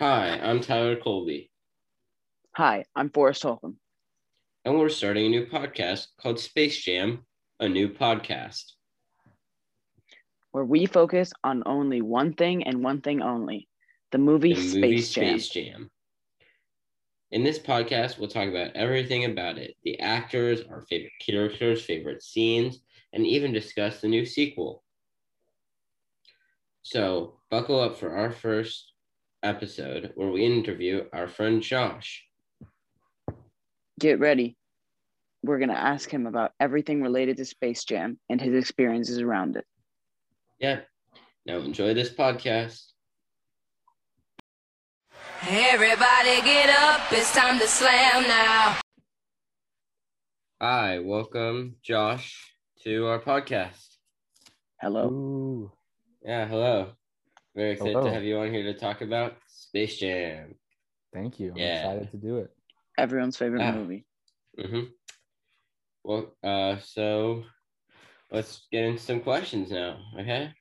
Hi, I'm Tyler Colby, Hi, I'm Forrest Holcomb. and we're starting a new podcast called Space Jam, a new podcast. where we focus on only one thing and one thing only the movie, The Space, movie Jam. Space Jam. In this podcast, we'll talk about everything about it the actors, our favorite characters, favorite scenes, and even discuss the new sequel. So, buckle up for our first episode where we interview our friend Josh. Get ready. We're going to ask him about everything related to Space Jam and his experiences around it. Yeah. Now, enjoy this podcast. Everybody get up, it's time to slam now. Hi, welcome, Josh, to our podcast. Hello. Ooh, Yeah, hello. Very excited Hello. to have you on here to talk about Space Jam. thank you. I'm Yeah. excited to do it. Everyone's favorite Ah. movie. Mm-hmm. Well, uh, so let's get into some questions now. Okay.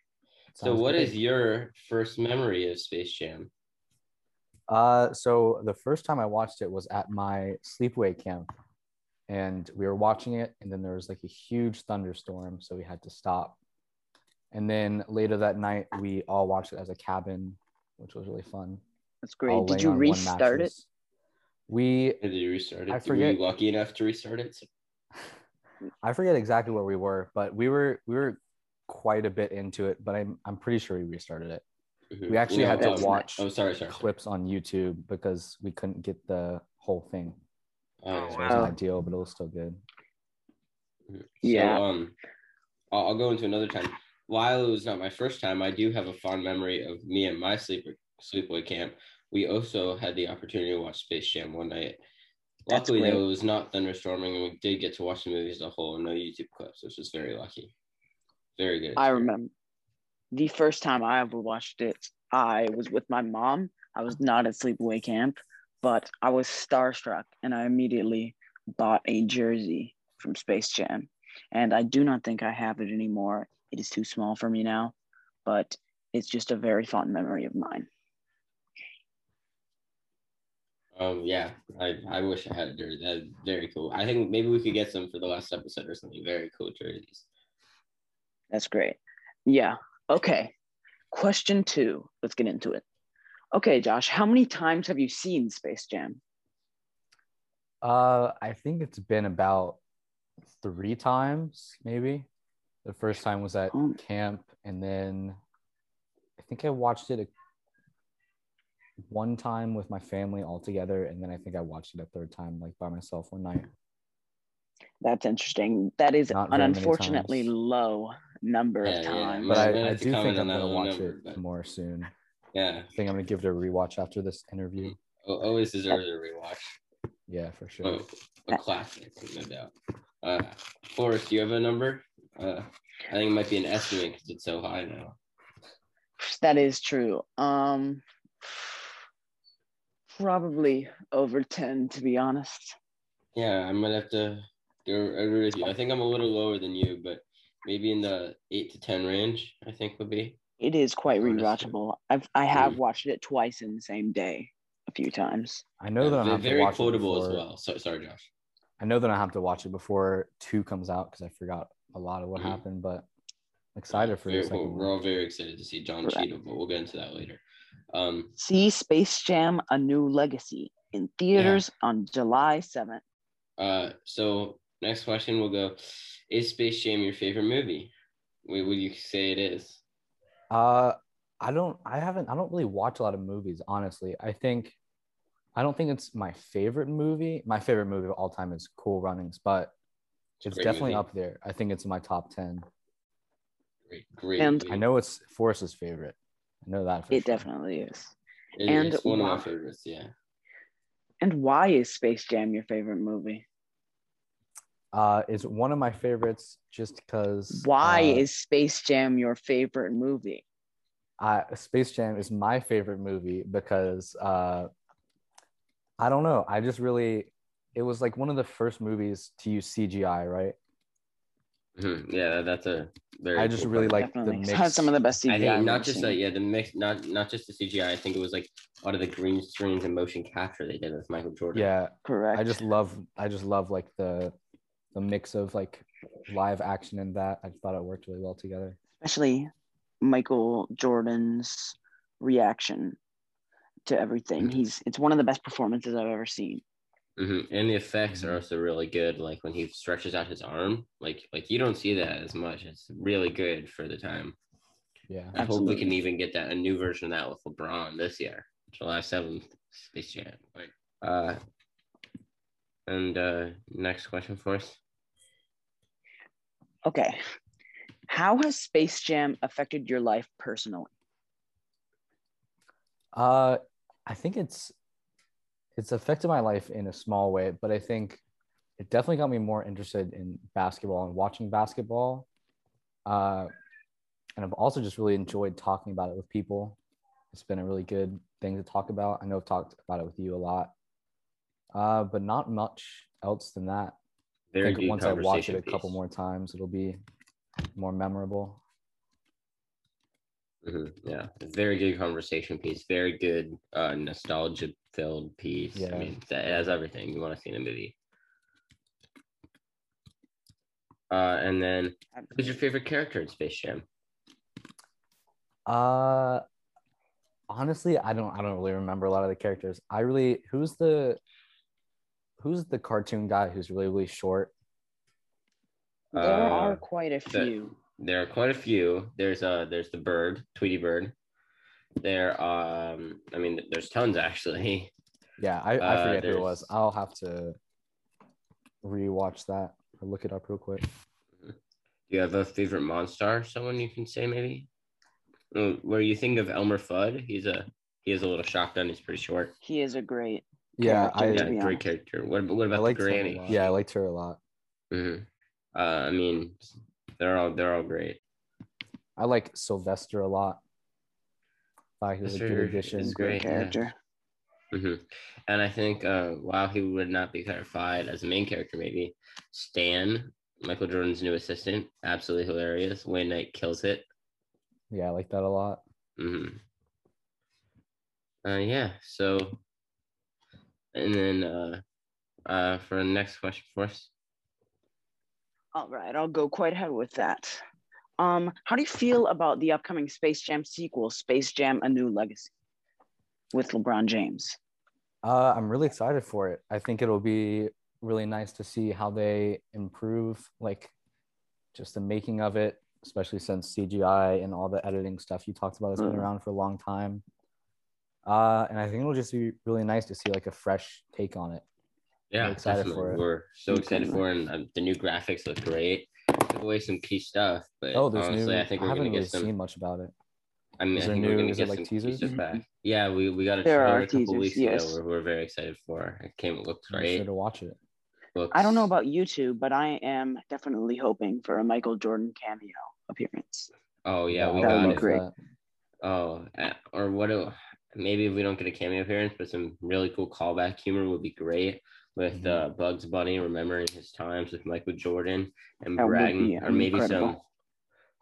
so, Sounds what is great. your first memory of Space Jam? Uh, so the first time I watched it was at my sleepaway camp, and we were watching it, and then there was like a huge thunderstorm, so we had to stop. And then later that night, we all watched it as a cabin, which was really fun. That's great. all Did you restart it? We Did you restart it? I Were forget. you lucky enough to restart it? I forget exactly where we were, but we were we were quite a bit into it, but I'm I'm pretty sure we restarted it. Mhm. We actually No, had to that's um, watch Oh, sorry, sorry. sorry. clips on YouTube because we couldn't get the whole thing. Oh, Oh, So it wasn't ideal, but it was still good. So, Yeah. um, I'll, I'll go into another time. While it was not my first time, I do have a fond memory of me and my sleeper sleepaway camp. We also had the opportunity to watch Space Jam one night. That's Luckily, great. though, it was not thunderstorming, and we did get to watch the movie as a whole, and no YouTube clips, which was very lucky. Very good. I remember the first time I ever watched it, I was with my mom. I was not at sleepaway camp, but I was starstruck and I immediately bought a jersey from Space Jam. And I do not think I have it anymore. It is too small for me now, but it's just a very fond memory of mine. Um, yeah, I, I wish I had a jersey. That's very cool. I think maybe we could get some for the last episode or something. Very cool jerseys. That's great. Yeah. Okay. Question two. Let's get into it. Okay, Josh, how many times have you seen Space Jam? Uh, I think it's been about three times, maybe. The first time was at Oh. camp, and then I think I watched it a, one time with my family all together, and then I think I watched it a third time, like by myself one night. That's interesting. That is Not an unfortunately low number Yeah, of yeah. times. But I, I do think I'm gonna watch number, it but- more soon. Yeah, I think I'm gonna give it a rewatch after this interview. always deserves a rewatch. Yeah, for sure. Oh, a classic, no doubt. Uh, Forrest, do you have a number? Uh, I think it might be an estimate because it's so high now. That is true. Um, probably over ten, to be honest. Yeah, I might have to go agree with you. I think I'm a little lower than you, but maybe in the eight to ten range. I think would be. It is quite Honestly. rewatchable. I've I have Mm. watched it twice in the same day, a few times. I know that I Ve- have to very watch it quotable as before- well. So, sorry, Josh. I know that I have to watch it before two comes out because I forgot a lot of what Mhm. happened, but excited for the Very- second we're all very excited to see John Correct. Cheadle, but we'll get into that later. Um, See Space Jam: A New Legacy in theaters on July seventh. uh, so next question will go: Is Space Jam your favorite movie? What would you say it is? Uh, I don't. I haven't. I don't really watch a lot of movies, honestly. I think, I don't think it's my favorite movie. My favorite movie of all time is Cool Runnings, but a it's great definitely movie. up there. I think it's in my top ten. Great, great. And- movie. I know it's Forrest's favorite. I know that for It sure. definitely is. It- and it's one of why- my favorites. Yeah. And why is Space Jam your favorite movie? Uh, it's one of my favorites just because. Why uh, is Space Jam your favorite movie? I, Space Jam is my favorite movie because uh, I don't know. I just really, it was like one of the first movies to use CGI, right? Mhm. Yeah, that's a very. I just cool really like the mix. It has some of the best CGI. I think not just that, yeah, the mix, not not just the CGI. I think it was like a lot of the green screens and motion capture they did with Michael Jordan. yeah, Correct. I just love I just love like the the mix of like live action and that. I thought it worked really well together. especially Michael Jordan's reaction to everything. Mhm. He's it's one of the best performances I've ever seen. hmm And the effects are also really good. Like when he stretches out his arm, like like you don't see that as much. It's really good for the time. Yeah. I hope we can even get that a new version of that with LeBron this year, July seventh, Space Jam. Like, uh, and uh, next question for us. Okay. How has Space Jam affected your life personally? Uh, I think it's it's affected my life in a small way, but I think it definitely got me more interested in basketball and watching basketball. Uh, and I've also just really enjoyed talking about it with people. It's been a really good thing to talk about. I know I've talked about it with you a lot, uh, but not much else than that. I think once I watch it a couple more times, it'll be more memorable. Mhm, Yeah, very good conversation piece. Very good uh, nostalgia filled piece. Yeah. I mean, that has everything you want to see in a movie. Uh, and then, who's your favorite character in Space Jam? Uh honestly, I don't I don't really remember a lot of the characters. I really who's the who's the cartoon guy who's really really short? There Uh, are quite a the- few. There are quite a few. There's uh, there's the bird, Tweety Bird. There, um, I mean, there's tons actually. Yeah, I, I Uh, forget who it was. I'll have to rewatch that or look it up real quick. Do you have a favorite monster? Someone you can say maybe? Where you think of Elmer Fudd? He's a he has a little shotgun. He's pretty short. He is a great. Yeah, Character, I Yeah, to be great honest. character. What what I about the liked granny? Yeah, I liked her a lot. hmm Uh, I mean, they're all they're all great. I like Sylvester a lot. Thought he was a Sylvester good addition. is Great Great, yeah. character. hmm And I think uh, while he would not be clarified as a main character, maybe Stan, Michael Jordan's new assistant, absolutely hilarious. Wayne Knight kills it. Yeah, I like that a lot. hmm Uh, yeah. So, and then uh, uh, for the next question for us. All right, I'll go quite ahead with that. Um, how do you feel about the upcoming Space Jam sequel, Space Jam: A New Legacy, with LeBron James? Uh, I'm really excited for it. I think it'll be really nice to see how they improve, like, just the making of it, especially since CGI and all the editing stuff you talked about has been Mhm. around for a long time. Uh, and I think it'll just be really nice to see like a fresh take on it. Yeah, excited definitely. for it. We're so excited for it, and um, the new graphics look great. Took away some key stuff, but Oh, there's honestly, new. I think we're haven't gonna really get some. seen much about it. I mean, Is I there think we're gonna get like some teasers? pieces back. Yeah, we, we got a There trailer a couple teasers, weeks yes. ago. We're, we're very excited for. It came. It looked I'm great. sure to watch it. Looks, I don't know about you two, but I am definitely hoping for a Michael Jordan cameo appearance. Oh yeah, we that would got be it. great. Oh, uh, or what? do- Maybe if we don't get a cameo appearance, but some really cool callback humor would be great with Mhm. uh, Bugs Bunny remembering his times with Michael Jordan and That bragging, or maybe some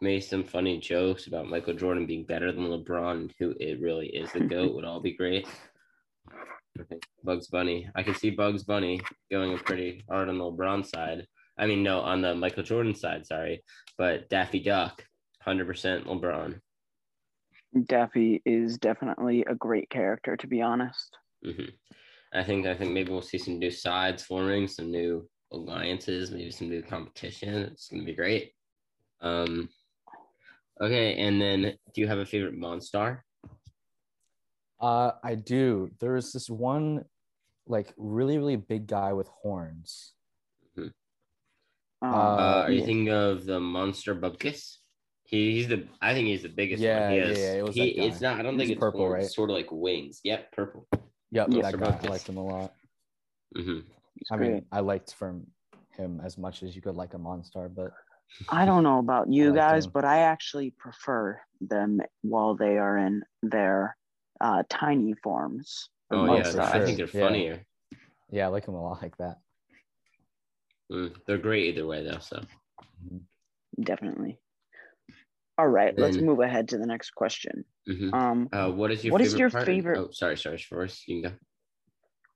maybe some funny jokes about Michael Jordan being better than LeBron, who it really is the goat. would all be great. Bugs Bunny. I can see Bugs Bunny going pretty hard on the LeBron side. I mean, no, on the Michael Jordan side. Sorry, but Daffy Duck, hundred percent LeBron. Daffy is definitely a great character, to be honest. hmm I think I think maybe we'll see some new sides forming, some new alliances, maybe some new competition. It's gonna be great. Um, okay, and then do you have a favorite Monstar? Uh, I do. There's this one, like really really big guy with horns. Um, Uh, Uh, are you yeah. thinking of the Monstar Bupkus? He, he's the I think he's the biggest Yeah, one. He has, yeah, it was he, it's not I don't He's think it's purple, horns, right? Sort of like wings. Yep, purple. Yep, Mr. that guy. I liked him a lot. hmm I great. mean, I liked from him as much as you could like a Monstar, but I don't know about you guys, him. but I actually prefer them while they are in their uh, tiny forms. Oh Oh, yeah, for I think they're funnier. yeah, I like him a lot like that. Mm, they're great either way though. So definitely. All right, let's move ahead to the next question. Mhm. Um, Uh, what is your What is favorite your part? favorite- Oh, sorry, sorry, first you can go.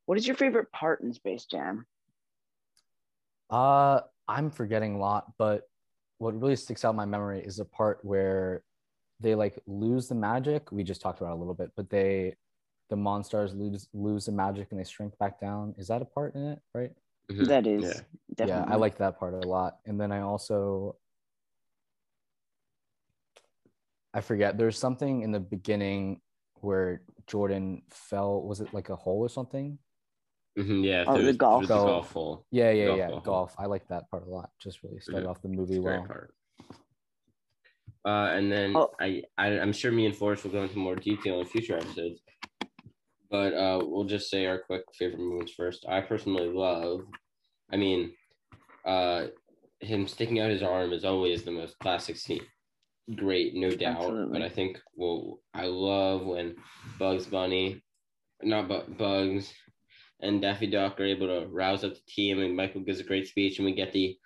what is your favorite part in Space Jam? Uh, I'm forgetting a lot, but what really sticks out in my memory is the part where they like lose the magic. We just talked about it a little bit, but they, the monsters lose lose the magic and they shrink back down. Is that a part in it? Right? Mhm. That is Yeah. definitely. Yeah, I like that part a lot. And then I also, I forget. There's something in the beginning where Jordan fell. Was it like a hole or something? Mhm, yeah, Oh, the was- golf. there was the Golf. golf hole. Yeah, yeah, Golf yeah. ball. Golf. I like that part a lot. Just really started off the movie It's a great well. part. Uh, and then Oh. I, I, I'm sure me and Forrest will go into more detail in future episodes. But uh, we'll just say our quick favorite moments first. I personally love, I mean, uh, him sticking out his arm is always the most classic scene. Great, no doubt. Absolutely. But I think, well, I love when Bugs Bunny, not Bu- Bugs, and Daffy Duck are able to rouse up the team, and Michael gives a great speech, and we get the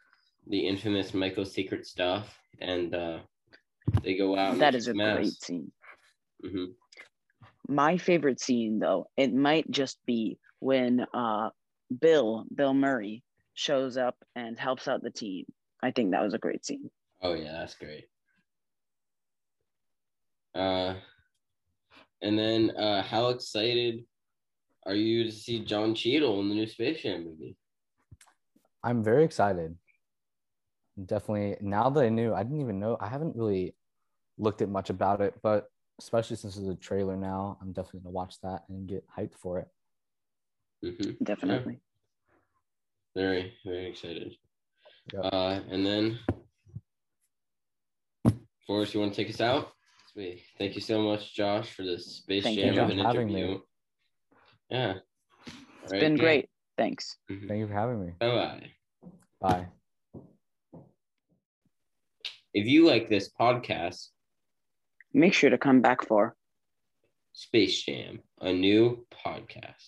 the infamous Michael secret stuff, and uh, they go out. that is a mess. great scene. hmm My favorite scene, though, it might just be when uh, Bill Bill Murray shows up and helps out the team. I think that was a great scene. Oh yeah, that's great. Uh, and then uh, how excited are you to see John Cheadle in the new Space Jam movie? I'm very excited. Definitely. Now that I knew, I didn't even know. I haven't really looked at much about it, but especially since there's a trailer now, I'm definitely gonna watch that and get hyped for it. hmm Definitely. Very, very excited. Yep. Uh, and then, Forrest, you want to take us out? Sweet. Thank you so much, Josh, for this Space Thank you, Jam of an for having me. interview. Yeah. It's been great. Thanks. Mm-hmm. Thank you for having me. Bye bye. Bye. If you like this podcast, Make sure to come back for Space Jam, a new podcast.